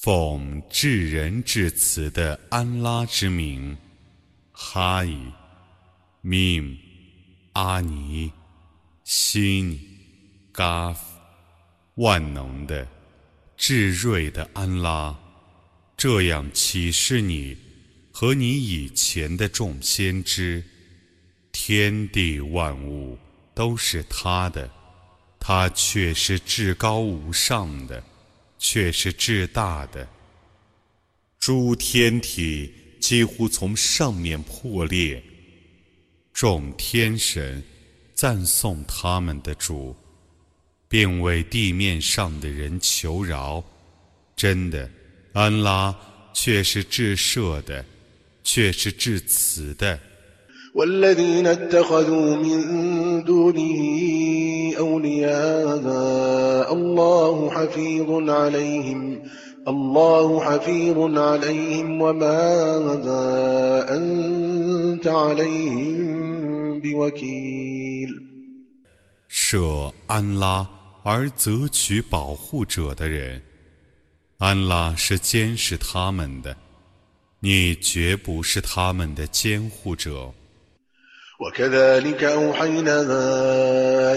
奉至仁至慈的安拉之名，哈伊、命、阿尼、西尼、嘎夫，万能的、至睿的安拉，这样启示你和你以前的众先知：天地万物都是他的，他却是至高无上的。却是至大的，诸天体几乎从上面破裂。众天神赞颂他们的主，并为地面上的人求饶。真的，安拉却是至赦的，却是至慈的。والذين اتخذوا من دونه أولياء الله حفيظ عليهم الله حفيظ عليهم وما أنت عليهم بوكيل 设安拉而择取保护者的人，安拉是监视他们的，你绝不是他们的监护者。 وكذلك أوحينا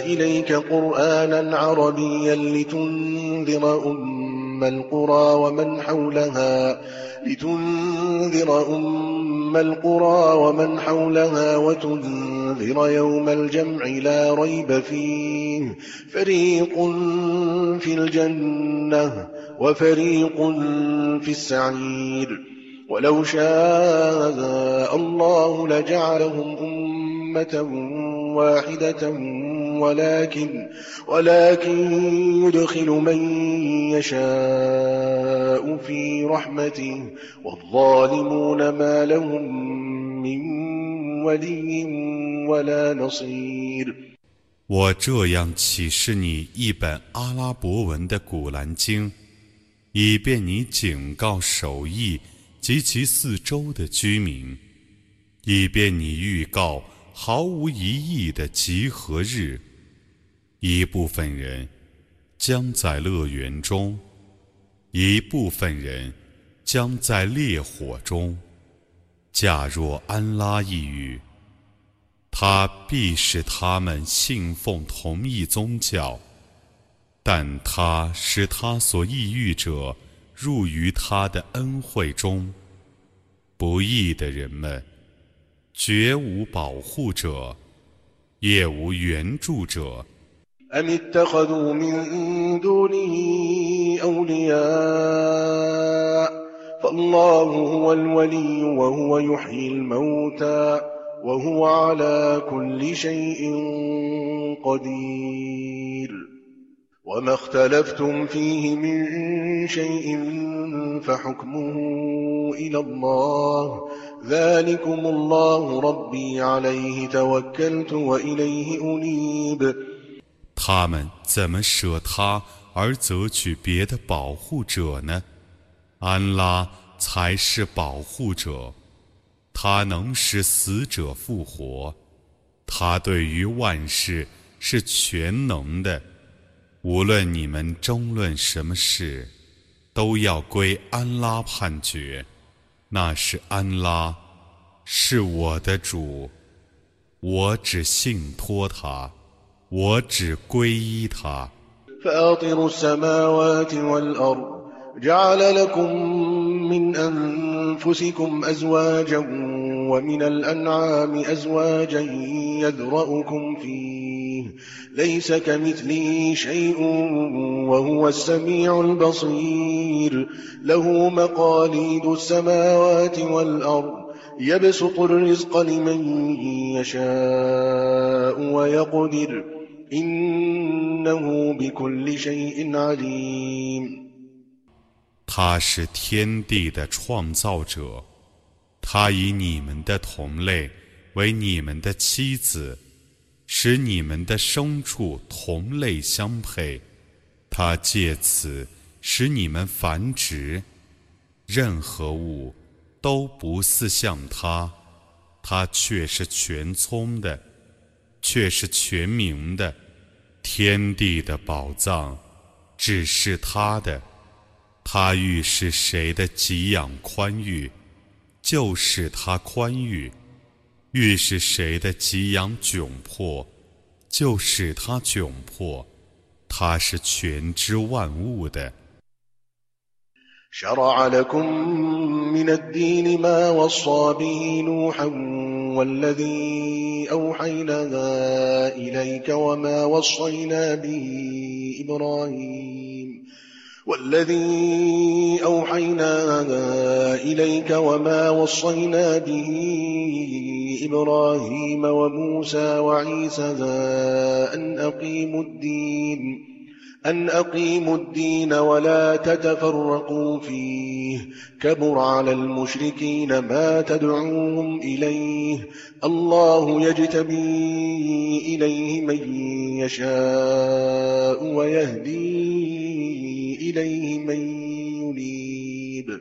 إليك قرآنا عربيا لتنذر أم القرى ومن حولها لتنذر أم القرى ومن حولها وتنذر يوم الجمع لا ريب فيه. فريق في الجنة وفريق في السعير. ولو شاء الله لجعلهم أمة أمة واحدة ولكن ولكن يدخل من يشاء في رحمته والظالمون ما لهم من ولي ولا نصير 我这样启示你一本阿拉伯文的古兰经，以便你警告首义 及其四周的居民，以便你预告毫无疑义的集合日，一部分人将在乐园中，一部分人将在烈火中。假若安拉抑郁，他必使他们信奉同一宗教，但他使他所抑郁者入于他的恩惠中。不义的人们。绝无保护者，也无援助者。أم اتخذوا من دونه أولياء فالله هو الولي وهو يحيي الموتى وهو على كل شيء قدير وما اختلفتم فيه من شيء فحكمه إلى الله 他们怎么舍他而择取别的保护者呢？安拉才是保护者，他能使死者复活，他对于万事是全能的。 无论你们争论什么事，都要归安拉判决。那是安拉，是我的主，我只信托他，我只皈依他。 جعل لكم من أنفسكم أزواجا ومن الأنعام أزواجا يذرأكم فيه ليس كمثله شيء وهو السميع البصير له مقاليد السماوات والأرض يبسط الرزق لمن يشاء ويقدر إنه بكل شيء عليم 他是天地的创造者，他以你们的同类为你们的妻子， 使你们的牲畜同类相配，他借此使你们繁殖。任何物都不似像他，他却是全聪的，却是全明的。天地的宝藏只是他的。他欲使谁的给养宽裕，就使他宽裕；欲使谁的给养窘迫，就使他窘迫。他是全知万物的。والذي أوحينا إليك وما وصينا به إبراهيم والذي أوحينا إليك وما وصينا به إبراهيم وموسى وعيسى أن أقيموا الدين أن أقيموا الدين ولا تتفرقوا فيه. كبر على المشركين ما تدعوهم إليه. الله يجتبي إليه من يشاء ويهديه إليه من ينيب.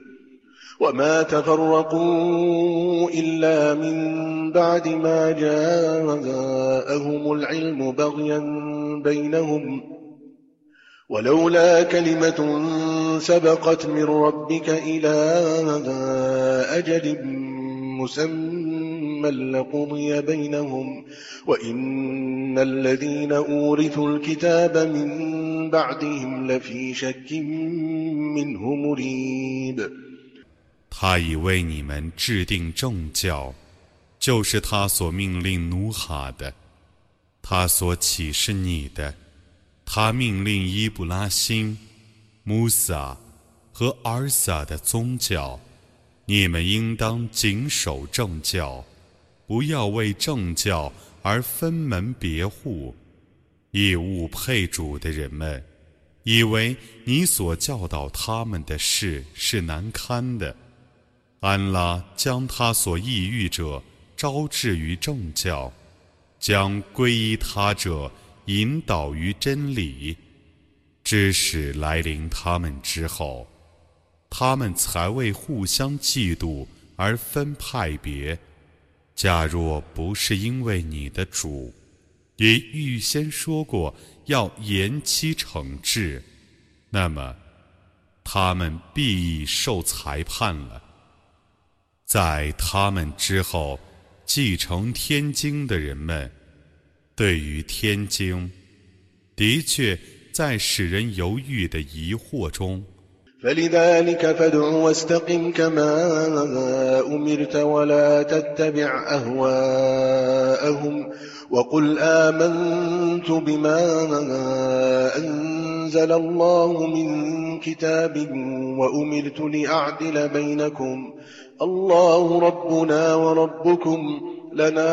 وما تفرقوا إلا من بعد ما جاءهم العلم بغيا بينهم. ولولا كلمة سبقت من ربك إلى أجل مسمى لقضي بينهم وإن الذين أورثوا الكتاب من 他已为你们制定正教，就是他所命令努哈的，他所启示你的， 他命令伊布拉辛、穆萨和尔萨的宗教，你们应当谨守正教，不要为正教而分门别户。以物配主的人们，以为你所教导他们的事是难堪的。安拉将他所抑郁者招致于正教，将皈依他者引导于真理。知识来临他们之后，他们才为互相嫉妒而分派别。假若不是因为你的主。也预先说过要延期惩治，那么他们必已受裁判了。在他们之后继承天经的人们，对于天经，的确在使人犹豫的疑惑中。وقل آمنت بما أنزل الله من كتاب وأمرت لأعدل بينكم الله ربنا وربكم لنا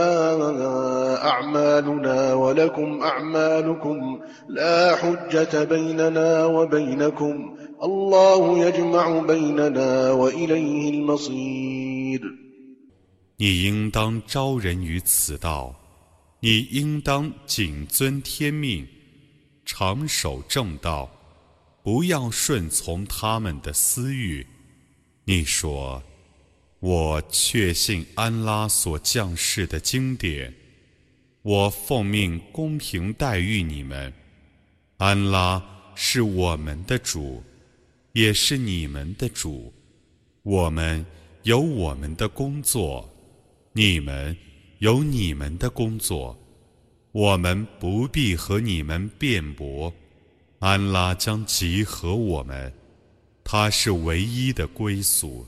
أعمالنا ولكم أعمالكم لا حجة بيننا وبينكم الله يجمع بيننا وإليه المصير 你应当招人于此道。你应当谨遵天命，长守正道，不要顺从他们的私欲。你说：“ 我确信安拉所降世的经典，我奉命公平待遇你们。安拉是我们的主，也是你们的主。我们有我们的工作，你们。”有你们的工作，我们不必和你们辩驳。安拉将集合我们，他是唯一的归宿。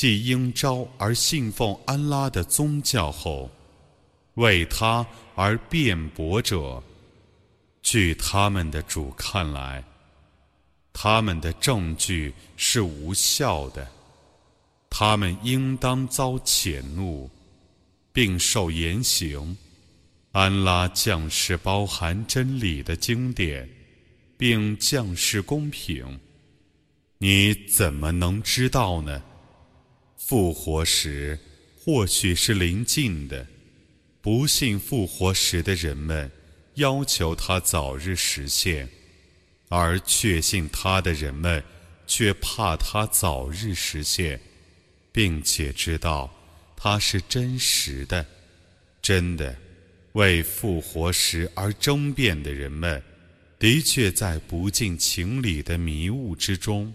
既应召而信奉安拉的宗教后，为他而辩驳者，据他们的主看来，他们的证据是无效的，他们应当遭谴怒，并受严刑。安拉降世包含真理的经典，并降世公平，你怎么能知道呢？复活时或许是临近的，不信复活时的人们要求他早日实现，而确信他的人们却怕他早日实现，并且知道他是真实的。真的，为复活时而争辩的人们，的确在不近情理的迷雾之中。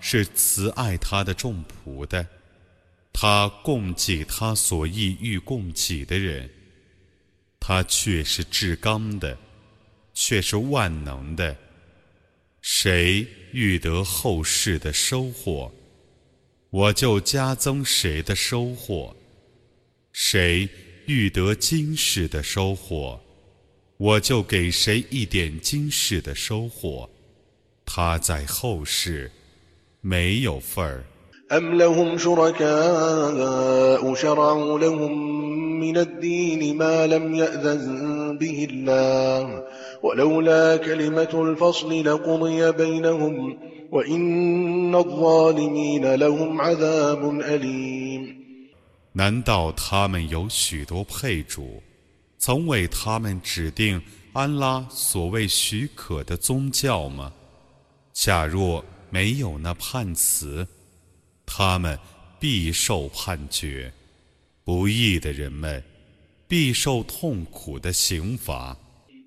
是慈爱他的众仆的，他供给他所意欲供给的人，他却是至刚的，却是万能的。谁欲得后世的收获，我就加增谁的收获；谁欲得今世的收获，我就给谁一点今世的收获。他在后世。没有份儿。أم لهم شركاء شرعوا لهم من الدين ما لم يأذن به الله ولولا كلمة الفصل لقضي بينهم وإن الظالمين لهم عذاب أليم 难道他们有许多配主，曾为他们指定安拉所谓许可的宗教吗？假若 没有那判词，他们必受判决；不义的人们必受痛苦的刑罚。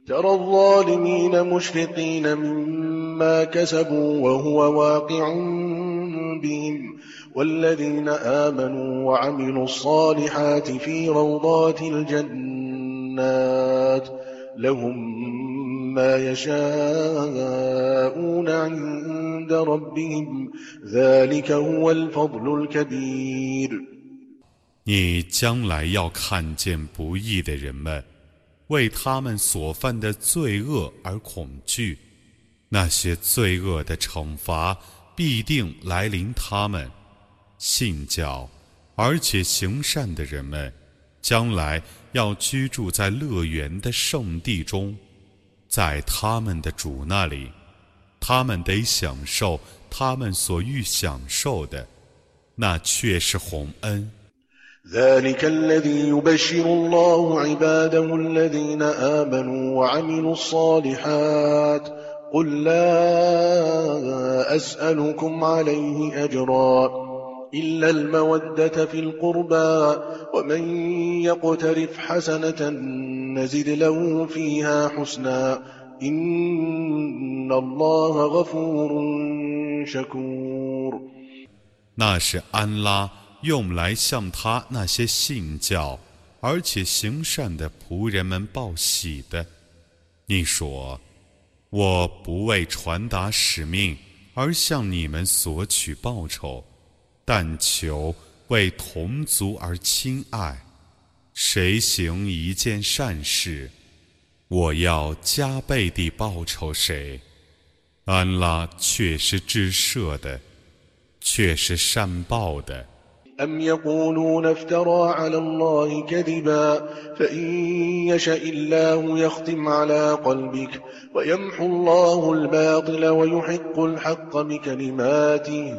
ترى الظالمين مشفقين مما كسبوا وهو واقع بهم والذين آمنوا وعملوا الصالحات في روضات الجنات لهم ما يشاءون عند ربهم ذلك هو الفضل الكبير 你将来要看见不义的人们，为他们所犯的罪恶而恐惧，那些罪恶的惩罚必定来临他们。信教而且行善的人们， 将来要居住在乐园的圣地中。在他们的主那里，他们得享受他们所欲享受的，那却是洪恩。ذلك الذي يبشر الله عباده الذين آمنوا وعملوا الصالحات قل لا أسألكم عليه أجرا إلا المودة في القربى ومن يقترف حسنة نزد له فيها حسنا إن الله غفور شكور 那是安拉 用来向他那些信教而且行善的仆人们报喜的。你说，我不为传达使命而向你们索取报酬， 但求为同族而亲爱。谁行一件善事，我要加倍地报酬谁。安拉却是至赦的，却是善报的。أم يقولون افترى على الله كذبا فإن يشاء الله يختم على قلبك ويمحو الله الباطل ويحق الحق بكلماته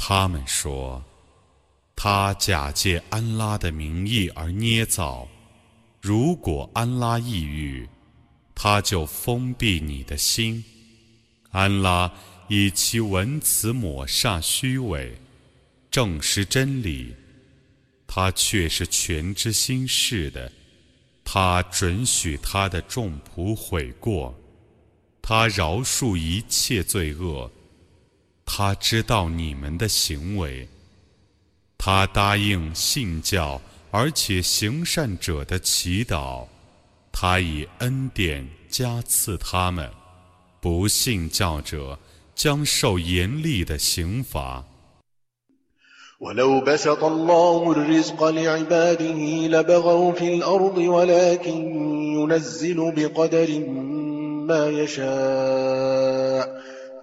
他们说，他假借安拉的名义而捏造。如果安拉抑郁，他就封闭你的心。安拉以其文辞抹煞虚伪，证实真理。他却是全知心事的。他准许他的众仆悔过，他饶恕一切罪恶。他知道你们的行为。他答应信教。而且行善者的祈祷，他以恩典加赐他们；不信教者将受严厉的刑罚。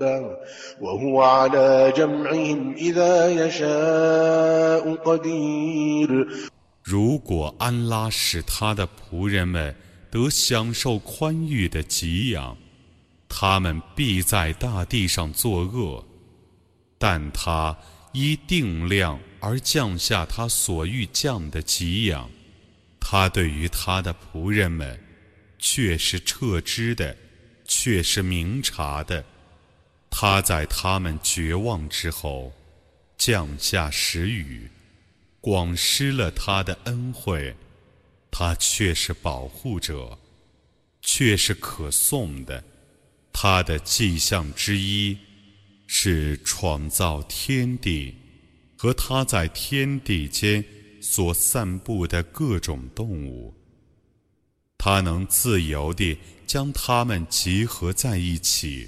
دابة 如果安拉使他的仆人们得享受宽裕的给养，他们必在大地上作恶；但他依定量而降下他所欲降的给养，他对于他的仆人们却是撤知的，却是明察的。 他在他们绝望之后降下时雨，广施了他的恩惠，他却是保护者，却是可颂的。他的迹象之一是创造天地和他在天地间所散布的各种动物，他能自由地将它们集合在一起。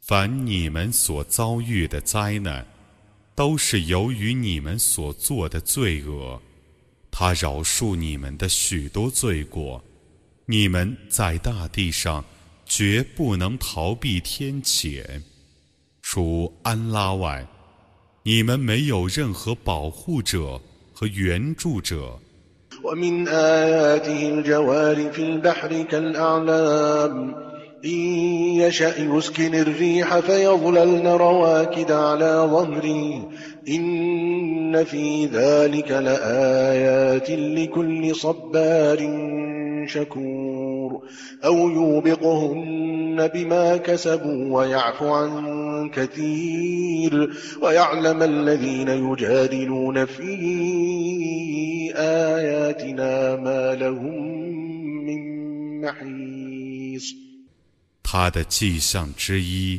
凡你们所遭遇的灾难，都是由于你们所做的罪恶。他饶恕你们的许多罪过。你们在大地上绝不能逃避天谴，除安拉外，你们没有任何保护者和援助者。إن يشأ يسكن الريح فيظللن رواكد على ظهره. إن في ذلك لآيات لكل صبار شكور. أو يوبقهن بما كسبوا ويعفو عن كثير. ويعلم الذين يجادلون في آياتنا ما لهم محيص. 他的迹象之一，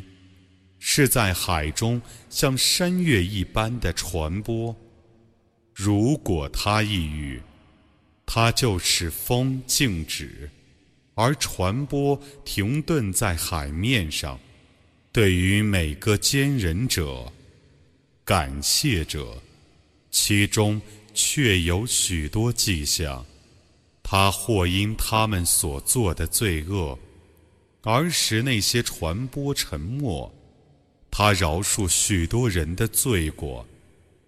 是在海中像山岳一般的传播。如果他一语，他就使风静止，而传播停顿在海面上。对于每个坚忍者、感谢者，其中确有许多迹象。他或因他们所做的罪恶，儿时那些传播沉默。他饶恕许多人的罪过。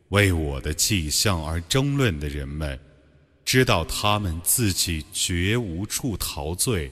为我的迹象而争论的人们，知道他们自己绝无处陶醉。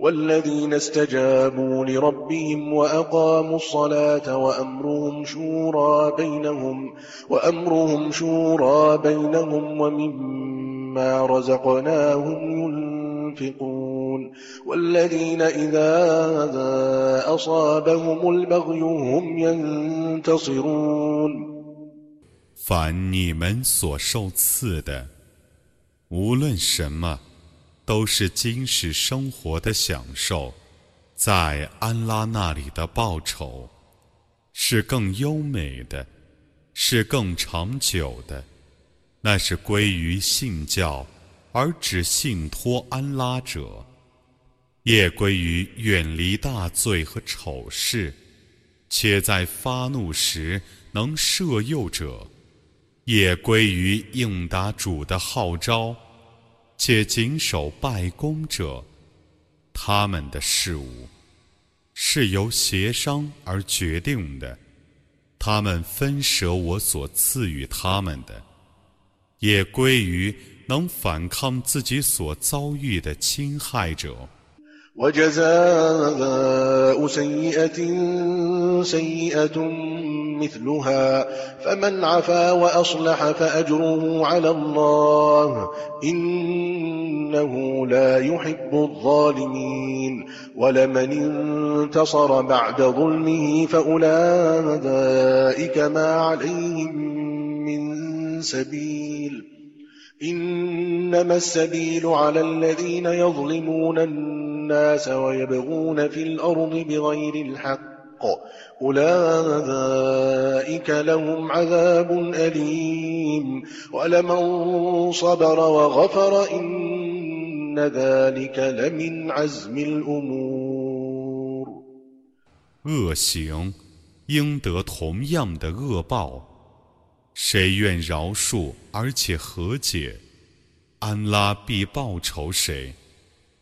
والذين استجابوا لربهم وأقاموا الصلاة وأمرهم شورى بينهم وأمرهم شورى بينهم ومما رزقناهم ينفقون 凡你们所受赐的，无论什么， 都是今世生活的享受，在安拉那里的报酬，是更优美的，是更长久的，那是归于信教而只信托安拉者。也归于远离大罪和丑事，且在发怒时能摄佑者；也归于应答主的号召，且谨守拜功者。他们的事物是由协商而决定的，他们分舍我所赐予他们的，也归于能反抗自己所遭遇的侵害者。مثلها فمن عفا وأصلح فأجره على الله. إنه لا يحب الظالمين. ولمن انتصر بعد ظلمه فأولئك ما عليهم من سبيل. إنما السبيل على الذين يظلمون الناس ويبغون في الأرض بغير الحق. أولئك لهم عذاب أليم ولمن صبر وغفر إن ذلك لمن عزم الأمور 恶行应得同样的恶报。谁愿饶恕而且和解，安拉必报仇谁。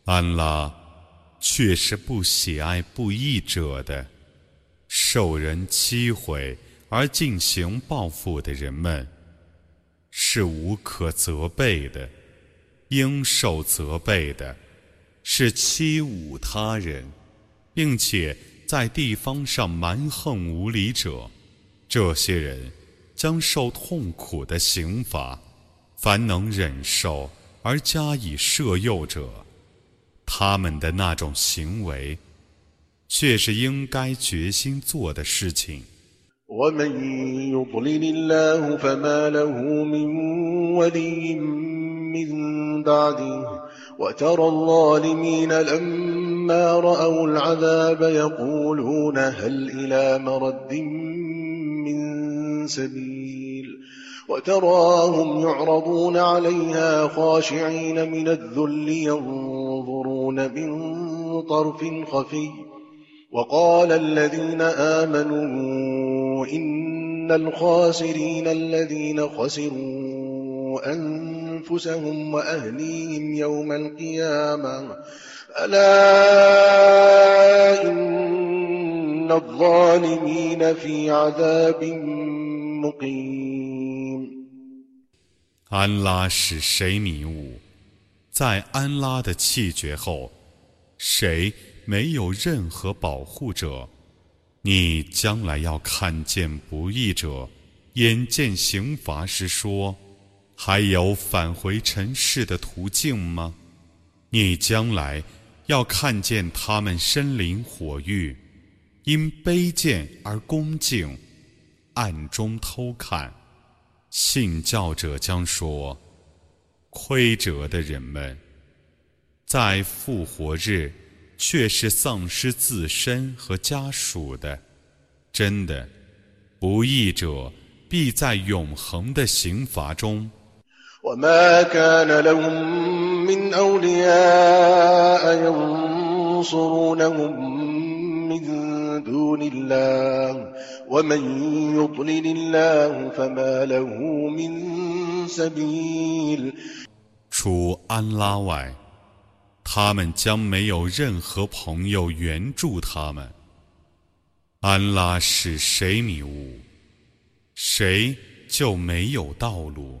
安拉却是不喜爱不义者的， 受人欺毁而进行报复的人们是无可责备的。应受责备的是欺侮他人，并且在地方上蛮横无理者。这些人。将受痛苦的刑罚，凡能忍受而加以摄诱者，他们的那种行为，却是应该决心做的事情。سبيل وتراهم يعرضون عليها خاشعين من الذل ينظرون من طرف خفي وقال الذين آمنوا إن الخاسرين الذين خسروا أنفسهم وأهليهم يوم القيامة ألا إن الظالمين في عذاب 安拉使谁迷雾？在安拉的气绝后，谁 没有任何保护者。你将来要看见不义者，眼见刑罚时说：“还有返回尘世的途径吗？”你将来要看见他们身临火狱，因卑贱而恭敬，暗中偷看。信教者将说：“亏折的人们，在复活日。”却是丧失自身和家属的，真的，不义者必在永恒的刑罚中。除安拉外。他们将没有任何朋友援助他们。安拉使谁迷雾，谁就没有道路。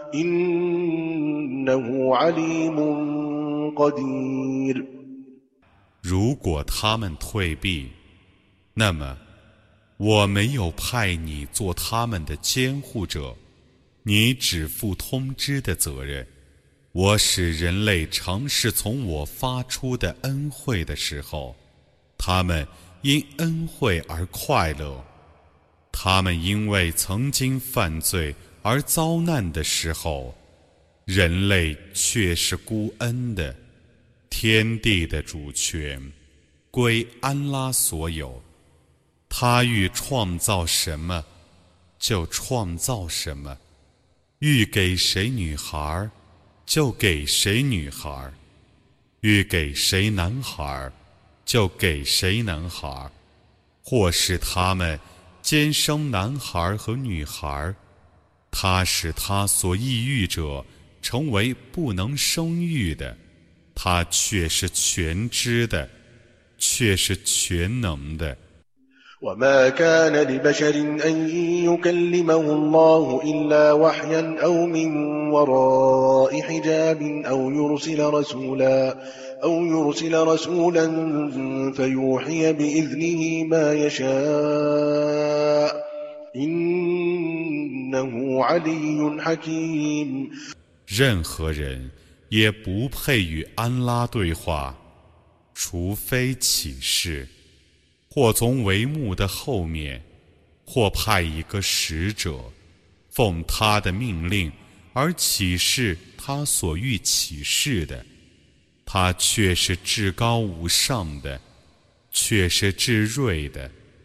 إنه عليم 如果他们退避，那么我没有派你做他们的监护者，你只负通知的责任。我使人类尝试从我发出的恩惠的时候，他们因恩惠而快乐；他们因为曾经犯罪 而遭难的时候，人类却是孤恩的。天地的主权归安拉所有，他欲创造什么，就创造什么；欲给谁女孩，就给谁女孩；欲给谁男孩，就给谁男孩。或是他们兼生男孩和女孩，他使他所抑郁者成为不能生育的。他却是全知的，却是全能的。وما كان لبشر أن يكلمه الله إلا وحيا أو من وراء حجاب أو يرسل رسولا أو يرسل رسولا فيوحي بإذنه ما يشاء إنه علي حكيم 任何人也不配与安拉对话，除非启示，或从帷幕的后面，或派一个使者，奉他的命令而启示他所欲启示的。他却是至高无上的，却是至睿的。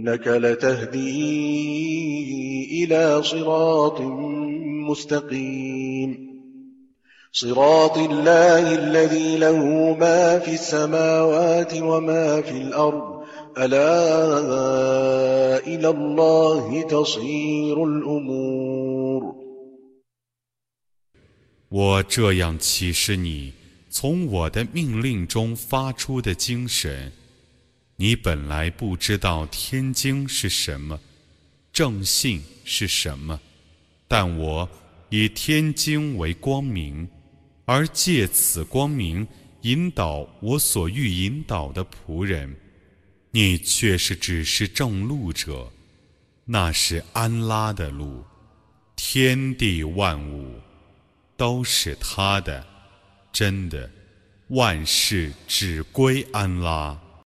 وإنك لتهدي إلى صراط مستقيم صراط الله الذي له ما في السماوات وما في الأرض ألا إلى الله تصير الأمور 我这样启示你，从我的命令中发出的精神。 你本来不知道天经是什么，正信是什么，但我以天经为光明，而借此光明引导我所欲引导的仆人。你却是只是正路者，那是安拉的路，天地万物。都是他的，真的，万事只归安拉。